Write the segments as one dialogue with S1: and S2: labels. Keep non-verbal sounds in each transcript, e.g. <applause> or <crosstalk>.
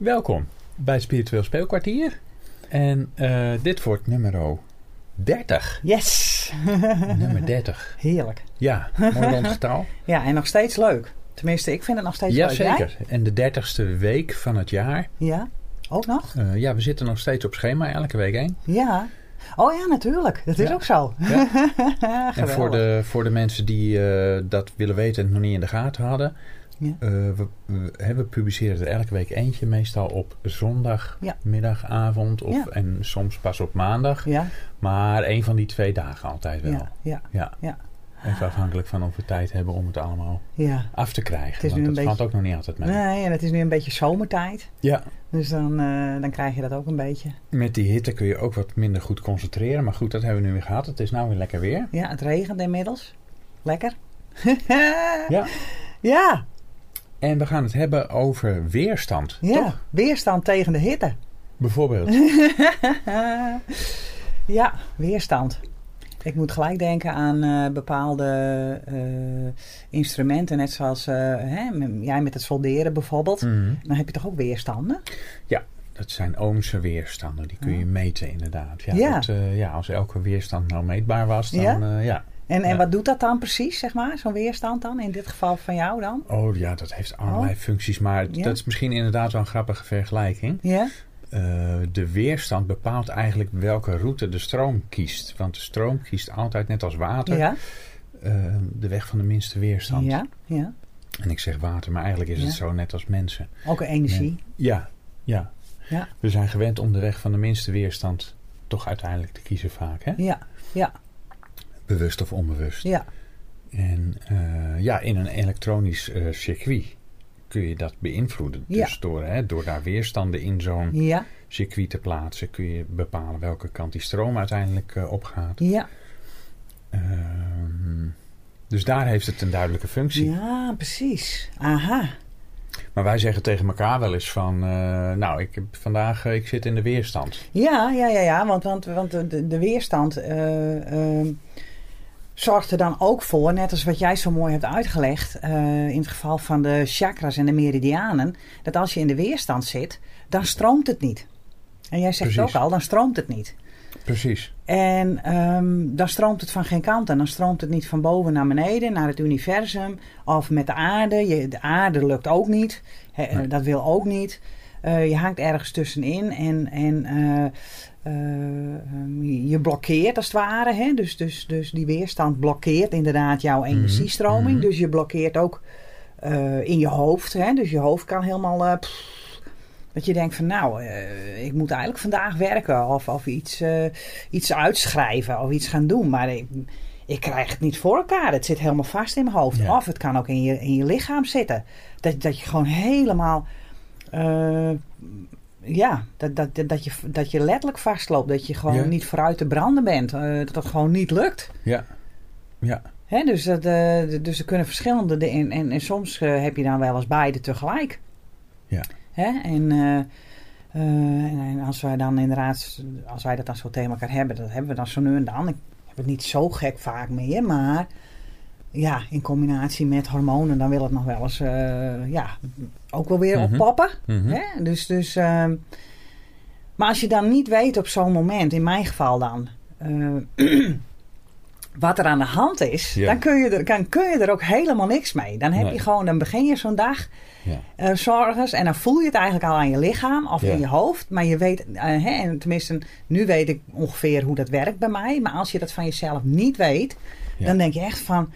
S1: Welkom bij Spiritueel Speelkwartier. En uh, dit wordt nummer 30.
S2: Yes! <laughs>
S1: nummer 30.
S2: Heerlijk.
S1: Ja, mooi rond getal. <laughs>
S2: ja, en nog steeds leuk. Tenminste, ik vind het nog steeds
S1: ja,
S2: leuk.
S1: Ja, zeker. En de dertigste week van het jaar.
S2: Ja, ook nog?
S1: Uh, ja, we zitten nog steeds op schema, elke week één.
S2: Ja. Oh ja, natuurlijk. Dat is
S1: Ja.
S2: ook zo.
S1: Ja. <laughs> en voor de, voor de mensen die uh, dat willen weten en het nog niet in de gaten hadden.
S2: Ja.
S1: Uh, we, we, hè, we publiceren er elke week eentje, meestal op zondag,
S2: Ja.
S1: middag, avond of,
S2: Ja.
S1: en soms pas op maandag.
S2: Ja,
S1: Maar een van die twee dagen altijd wel.
S2: ja, ja.
S1: Even afhankelijk van of we tijd hebben om het allemaal af te krijgen.
S2: Het is
S1: want
S2: nu
S1: dat
S2: een
S1: valt
S2: beetje-
S1: ook nog niet altijd mee.
S2: Nee, en het is nu een beetje zomertijd.
S1: Ja,
S2: Dus dan, eh, dan krijg je dat ook een beetje.
S1: met die hitte kun je ook wat minder goed concentreren. Maar goed, dat hebben we nu weer gehad. Het is nou weer lekker weer.
S2: Ja, het regent inmiddels. Lekker. <laughs>
S1: Ja.
S2: Ja,
S1: En we gaan het hebben over weerstand.
S2: ja.
S1: Toch?
S2: Weerstand tegen de hitte.
S1: Bijvoorbeeld. <laughs>
S2: ja, weerstand. Ik moet gelijk denken aan eh, bepaalde eh, instrumenten, net zoals eh, hè, jij met het solderen bijvoorbeeld.
S1: Mhm.
S2: Dan heb je toch ook weerstanden?
S1: Dat zijn ohmse weerstanden. Die kun je
S2: Ja.
S1: meten inderdaad. Ja,
S2: Ja.
S1: dat, ja, als elke weerstand nou meetbaar was, dan
S2: Ja?
S1: ja.
S2: En, en
S1: Ja.
S2: wat doet dat dan precies, zeg maar, zo'n weerstand dan? In dit geval van jou dan?
S1: Oh ja, dat heeft allerlei
S2: Oh.
S1: functies. Maar
S2: Ja?
S1: dat is misschien inderdaad wel een grappige vergelijking.
S2: Ja?
S1: Eh, de weerstand bepaalt eigenlijk welke route de stroom kiest. Want de stroom kiest altijd, net als water,
S2: Ja?
S1: eh, de weg van de minste weerstand.
S2: Ja? Ja?
S1: En ik zeg water, maar eigenlijk is het zo net als mensen.
S2: Ook energie.
S1: Ja, ja.
S2: Ja.
S1: We zijn gewend om de weg van de minste weerstand toch uiteindelijk te kiezen vaak. Hè?
S2: Ja, ja,
S1: Bewust of onbewust.
S2: ja.
S1: En eh, ja, in een elektronisch eh, circuit kun je dat beïnvloeden.
S2: Ja.
S1: Dus door, hè, door daar weerstanden in zo'n
S2: Ja,
S1: circuit te plaatsen... kun je bepalen welke kant die stroom uiteindelijk eh, opgaat.
S2: ja.
S1: Ehm, dus daar heeft het een duidelijke functie.
S2: Ja, precies. Aha.
S1: Maar wij zeggen tegen elkaar wel eens van... nou, ik heb vandaag ik zit in de weerstand.
S2: Ja, ja, ja, ja. Want, want, want de, de- weerstand eh, ehm, zorgt er dan ook voor, net als wat jij zo mooi hebt uitgelegd, eh, in het geval van de chakras en de meridianen, dat als je in de weerstand zit, dan stroomt het niet. En jij zegt het
S1: Precies.
S2: ook al, dan stroomt het niet.
S1: Precies.
S2: En ehm, dan stroomt het van geen kant. En dan stroomt het niet van boven naar beneden, naar het universum. Of met de aarde. Je, de aarde lukt ook niet.
S1: Nee.
S2: Dat wil ook niet. Eh, je hangt ergens tussenin. En, en eh, eh, je blokkeert als het ware. Hè? Dus, dus, dus die weerstand blokkeert inderdaad jouw energiestroming.
S1: mhm.
S2: Dus je blokkeert ook in je hoofd. Hè? Dus je hoofd kan helemaal... pff, dat je denkt van nou, ik moet eigenlijk vandaag werken of, of iets, iets uitschrijven of iets gaan doen. Maar ik, ik krijg het niet voor elkaar. Het zit helemaal vast in mijn hoofd.
S1: Ja.
S2: Of het kan ook in je, in je lichaam zitten. Dat, dat je gewoon helemaal... eh, ja, dat, dat, dat, dat je, dat je letterlijk vastloopt. Dat je gewoon
S1: Ja.
S2: niet vooruit te branden bent. eh, dat het gewoon niet lukt.
S1: Ja. Ja.
S2: Hè, dus, dat, eh, dus er kunnen verschillende dingen. En, en soms heb je dan wel eens beide tegelijk.
S1: Ja.
S2: Hè? En, en, en als wij dan inderdaad, als wij dat dan zo tegen elkaar hebben, dat hebben we dan zo nu en dan. Ik heb het niet zo gek vaak meer, maar ja, in combinatie met hormonen, dan wil het nog wel eens, eh, ja, ook wel weer
S1: Mhm.
S2: oppoppen.
S1: Mhm.
S2: Hè? Dus, dus, ehm, maar als je dan niet weet op zo'n moment, in mijn geval dan, eh, <clears throat> wat er aan de hand is,
S1: Ja.
S2: dan, kun je er, dan kun je er ook helemaal niks mee. Dan heb
S1: Nee.
S2: je gewoon, dan begin je zo'n dag
S1: Ja.
S2: eh, zorgens en dan voel je het eigenlijk al aan je lichaam of
S1: Ja.
S2: in je hoofd. Maar je weet, hè, en tenminste, nu weet ik ongeveer hoe dat werkt bij mij. Maar als je dat van jezelf niet weet, dan denk je echt van,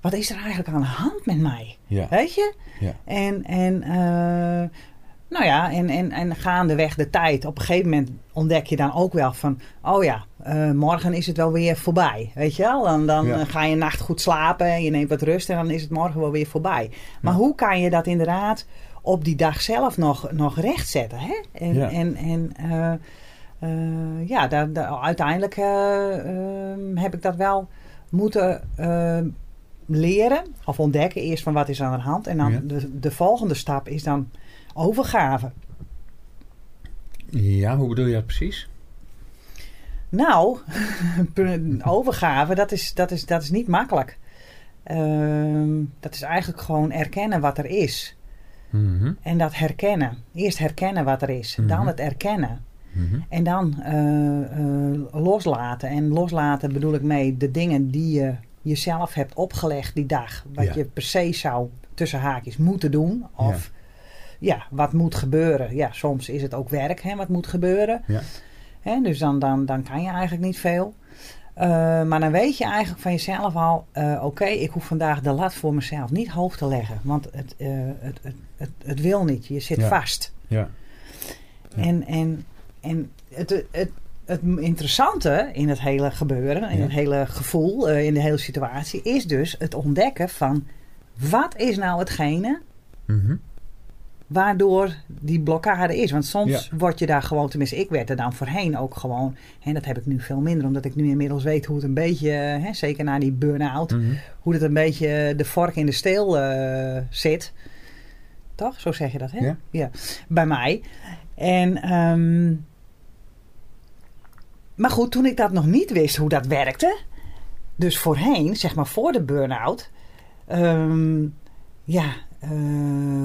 S2: wat is er eigenlijk aan de hand met mij?
S1: Ja.
S2: Weet je?
S1: Ja.
S2: En, en eh, nou ja, en, en, en gaandeweg de tijd, op een gegeven moment ontdek je dan ook wel van, oh ja, eh, morgen is het wel weer voorbij. Weet je wel? Dan, dan
S1: Ja.
S2: eh, ga je nacht goed slapen en je neemt wat rust en dan is het morgen wel weer voorbij. Maar
S1: Ja.
S2: hoe kan je dat inderdaad op die dag zelf nog, nog rechtzetten? Hè? En,
S1: Ja.
S2: en, en ja, daar, daar- uiteindelijk eh, ehm, heb ik dat wel moeten leren of ontdekken. Eerst van wat is aan de hand. En dan
S1: Ja.
S2: de, de volgende stap is dan overgave.
S1: Ja, hoe bedoel je dat precies?
S2: Nou, <laughs> overgave, dat is, dat is, dat is niet makkelijk. Ehm, dat is eigenlijk gewoon erkennen wat er is.
S1: Mhm.
S2: En dat herkennen. Eerst herkennen wat er is. Dan
S1: Mhm.
S2: het erkennen.
S1: Mhm.
S2: En dan eh, eh, loslaten. En loslaten bedoel ik mee de dingen die je jezelf hebt opgelegd die dag. Wat
S1: Ja.
S2: je per se zou tussen haakjes moeten doen. Of ja, wat moet gebeuren. Ja, soms is het ook werk hè, wat moet gebeuren.
S1: Ja.
S2: Hè, dus dan, dan, dan kan je eigenlijk niet veel. Eh, maar dan weet je eigenlijk van jezelf al, eh, oké, ik hoef vandaag de lat voor mezelf niet hoog te leggen. Want het, eh, het, het, het, het wil niet, je zit
S1: Ja.
S2: vast.
S1: Ja. Ja.
S2: En, en, en het, het, het, interessante in het hele gebeuren, in
S1: Ja.
S2: het hele gevoel, eh, in de hele situatie, is dus het ontdekken van wat is nou hetgene
S1: Mhm.
S2: waardoor die blokkade is. Want soms
S1: Ja.
S2: word je daar gewoon, tenminste ik werd er dan voorheen ook gewoon, en dat heb ik nu veel minder, omdat ik nu inmiddels weet hoe het een beetje, hè, zeker na die burn-out,
S1: Mhm.
S2: hoe het een beetje de vork in de steel eh, zit. Toch? Zo zeg je dat, hè?
S1: Ja.
S2: Bij mij. En, ehm, maar goed, toen ik dat nog niet wist hoe dat werkte, dus voorheen, zeg maar voor de burn-out, ehm, ja, eh,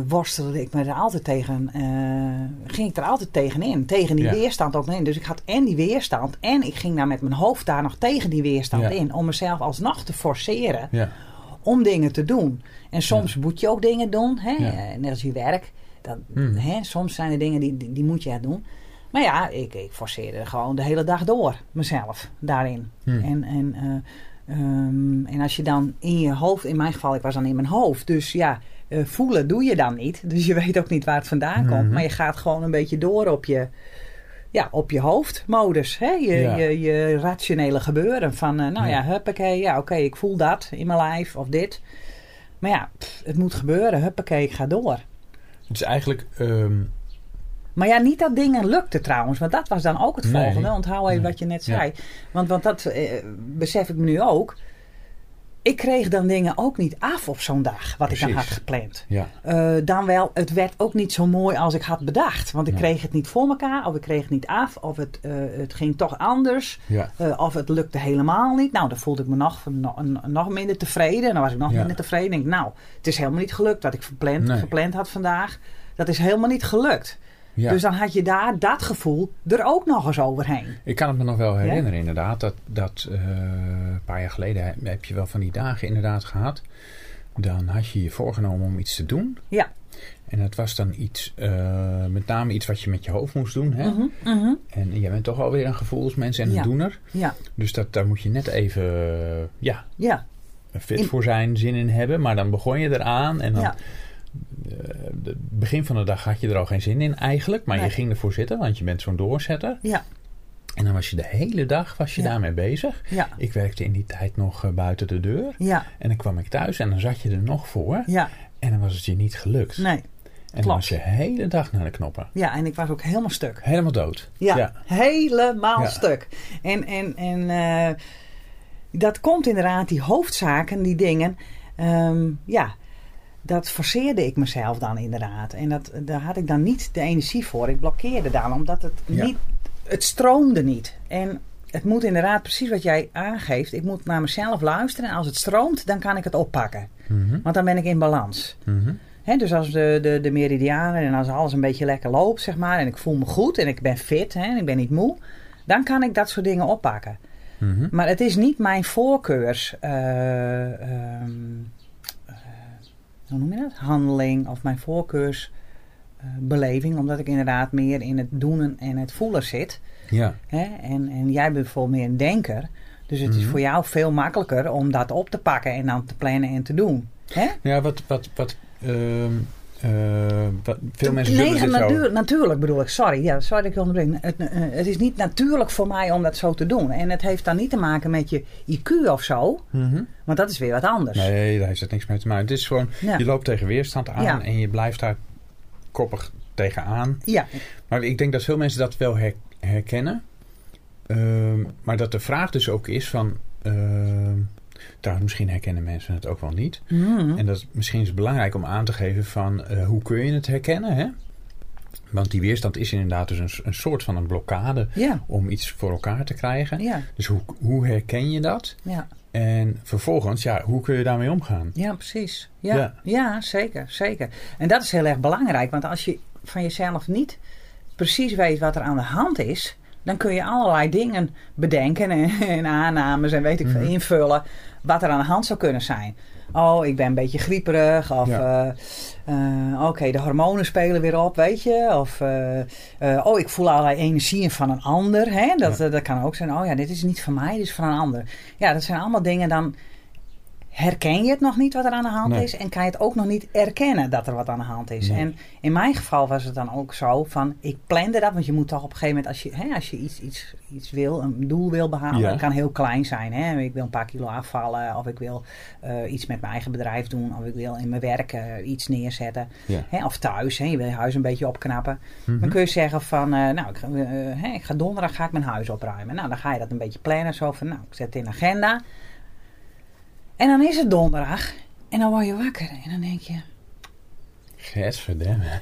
S2: worstelde ik me er altijd tegen, eh, ging ik er altijd tegenin, tegen die
S1: Ja.
S2: weerstand ook in. Dus ik had en die weerstand en ik ging daar met mijn hoofd daar nog tegen die weerstand
S1: Ja.
S2: in, om mezelf alsnog te forceren
S1: Ja.
S2: om dingen te doen. En soms moet je ook dingen doen, hè? Eh, net als je werk. Dat,
S1: Hmm.
S2: hè? Soms zijn er dingen die, die, die moet je doen. Maar ja, ik, ik forceerde gewoon de hele dag door mezelf daarin.
S1: Hmm.
S2: En, en, eh, ehm, en als je dan in je hoofd, in mijn geval, ik was dan in mijn hoofd. Dus ja, eh, voelen doe je dan niet. Dus je <laughs> weet ook niet waar het vandaan komt.
S1: Mhm.
S2: Maar je gaat gewoon een beetje door op je, ja, op je hoofdmodus. Hè? Je,
S1: Ja.
S2: je, je rationele gebeuren. Van, eh, nou ja,
S1: Ja.
S2: huppakee, ja oké, ik voel dat in mijn lijf of dit. Maar ja, pff, het moet gebeuren. Huppakee, ik ga door.
S1: Het is eigenlijk... ehm,
S2: Maar ja, niet dat dingen lukte trouwens. Want dat was dan ook het
S1: Nee.
S2: volgende. Onthoud even
S1: Nee.
S2: wat je net
S1: Ja.
S2: zei. Want, want dat eh, besef ik me nu ook. Ik kreeg dan dingen ook niet af op zo'n dag. Wat ik dan had gepland.
S1: ja.
S2: Eh, dan wel, het werd ook niet zo mooi als ik had bedacht. Want ik
S1: Nee.
S2: kreeg het niet voor elkaar. Of ik kreeg het niet af. Of het, eh, het ging toch anders.
S1: Ja.
S2: Of het lukte helemaal niet. Nou, dan voelde ik me nog, nog, nog minder tevreden. En dan was ik nog
S1: Ja.
S2: minder tevreden. Ik denk, nou, het is helemaal niet gelukt wat ik gepland had vandaag. Dat is helemaal niet gelukt.
S1: Ja.
S2: Dus dan had je daar dat gevoel er ook nog eens overheen.
S1: Ik kan het me nog wel herinneren inderdaad. Dat, dat eh, een paar jaar geleden heb- je wel van die dagen inderdaad gehad. Dan had je je voorgenomen om iets te doen.
S2: Ja.
S1: En dat was dan iets, eh, met name iets wat je met je hoofd moest doen. Hè?
S2: Mhm, mhm.
S1: En jij bent toch alweer een gevoelsmens en een
S2: Ja.
S1: doener.
S2: Ja,
S1: Dus dat, daar moet je net even ja,
S2: ja,
S1: fit
S2: In-
S1: voor zijn, zin in hebben. Maar dan begon je eraan. En dan,
S2: ja.
S1: Eh, het begin van de dag had je er al geen zin in eigenlijk. Maar
S2: Nee.
S1: je ging ervoor zitten, want je bent zo'n doorzetter.
S2: Ja,
S1: En dan was je de hele dag was je
S2: Ja.
S1: daarmee bezig.
S2: ja,
S1: Ik werkte in die tijd nog eh, buiten de deur.
S2: ja,
S1: En dan kwam ik thuis en dan zat je er nog voor.
S2: ja.
S1: En dan was het je niet gelukt.
S2: Nee,
S1: en dan was je de hele dag naar de knoppen.
S2: ja, en ik was ook helemaal stuk.
S1: Helemaal dood.
S2: Ja,
S1: Ja.
S2: helemaal stuk. En, en, en eh, dat komt inderdaad, die hoofdzaken, die dingen. ehm, ja, dat forceerde ik mezelf dan inderdaad. En dat, daar had ik dan niet de energie voor. Ik blokkeerde dan, omdat het
S1: Ja.
S2: niet... Het stroomde niet. En het moet inderdaad precies wat jij aangeeft. Ik moet naar mezelf luisteren. En als het stroomt, dan kan ik het oppakken.
S1: Mhm,
S2: Want dan ben ik in balans.
S1: mhm.
S2: Dus als de, de, de meridianen en als alles een beetje lekker loopt, zeg maar, en ik voel me goed en ik ben fit en ik ben niet moe, dan kan ik dat soort dingen oppakken.
S1: Mhm.
S2: Maar het is niet mijn voorkeurs, eh, ehm, eh, hoe noem je dat? Handeling of mijn voorkeursbeleving, omdat ik inderdaad meer in het doen en het voelen zit.
S1: Ja.
S2: Hè? En, en jij bent bijvoorbeeld meer een denker. Dus het is
S1: Mhm.
S2: voor jou veel makkelijker om dat op te pakken en dan te plannen en te doen. Hè?
S1: ja, wat, wat, wat, ehm, eh, veel mensen
S2: nee,
S1: dit
S2: natuur- natuurlijk bedoel ik. Sorry, ja, sorry dat ik je onderbreek. Het, eh, het is niet natuurlijk voor mij om dat zo te doen. En het heeft dan niet te maken met je IQ of zo.
S1: Mhm.
S2: Want dat is weer wat anders.
S1: Nee, daar heeft het niks mee te maken. Het is gewoon,
S2: Ja.
S1: je loopt tegen weerstand aan
S2: Ja.
S1: en je blijft daar koppig tegenaan.
S2: Ja,
S1: Maar ik denk dat veel mensen dat wel her- herkennen. Ehm, maar dat de vraag dus ook is van... trouwens, misschien herkennen mensen het ook wel niet.
S2: Mhm.
S1: En dat is, misschien is belangrijk om aan te geven van... eh, hoe kun je het herkennen, hè? Want die weerstand is inderdaad dus een, een soort van een blokkade...
S2: ja,
S1: om iets voor elkaar te krijgen.
S2: ja,
S1: Dus hoe, hoe herken je dat?
S2: ja.
S1: En vervolgens, ja, hoe kun je daarmee omgaan?
S2: Ja, precies. Ja,
S1: Ja.
S2: ja. zeker, zeker. En dat is heel erg belangrijk. Want als je van jezelf niet precies weet wat er aan de hand is... dan kun je allerlei dingen bedenken en, <laughs> en aannames en weet ik veel
S1: Mhm.
S2: invullen... wat er aan de hand zou kunnen zijn. Oh, ik ben een beetje grieperig. Of
S1: Ja.
S2: eh, eh, oké, de hormonen spelen weer op, weet je. Of eh, oh, ik voel allerlei energieën van een ander. Hè? Dat,
S1: Ja.
S2: dat kan ook zijn. Oh ja, dit is niet van mij, dit is van een ander. Ja, dat zijn allemaal dingen dan herken je het nog niet wat er aan de hand
S1: Nee.
S2: is en kan je het ook nog niet erkennen dat er wat aan de hand is.
S1: Nee.
S2: En in mijn geval was het dan ook zo van ik plande dat, want je moet toch op een gegeven moment als je, hè, als je iets, iets, iets wil, een doel wil behalen,
S1: Ja.
S2: dat kan heel klein zijn. Hè? Ik wil een paar kilo afvallen of ik wil eh, iets met mijn eigen bedrijf doen of ik wil in mijn werk eh, iets neerzetten.
S1: Ja.
S2: Hè? Of thuis, hè? je wil je huis een beetje opknappen.
S1: Mhm.
S2: Dan kun je zeggen van, eh, nou, ik, hè, ik ga donderdag ga ik mijn huis opruimen. Nou, dan ga je dat een beetje plannen. Zo van, nou, ik zet het in agenda. En dan is het donderdag. En dan word je wakker. En dan denk je,
S1: Gadverdamme.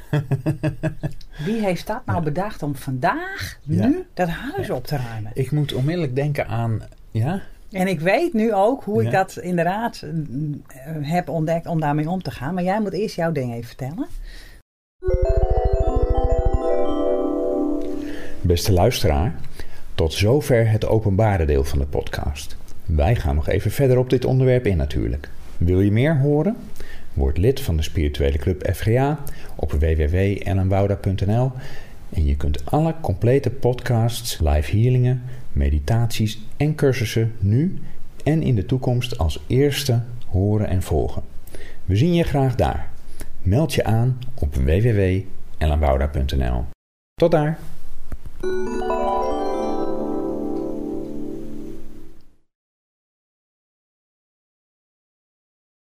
S1: <laughs>
S2: wie heeft dat nou bedacht om vandaag,
S1: Ja.
S2: nu, dat huis op te ruimen?
S1: Ik moet onmiddellijk denken aan, ja,
S2: En ik weet nu ook hoe ik dat inderdaad mm, eh, heb ontdekt om daarmee om te gaan. Maar jij moet eerst jouw ding even vertellen.
S1: Beste luisteraar, tot zover het openbare deel van de podcast. Wij gaan nog even verder op dit onderwerp in natuurlijk. Wil je meer horen? Word lid van de spirituele club FGA op www.ellenwouda.nl en je kunt alle complete podcasts, live healingen, meditaties en cursussen nu en in de toekomst als eerste horen en volgen. We zien je graag daar. Meld je aan op www.ellenwouda.nl. Tot daar!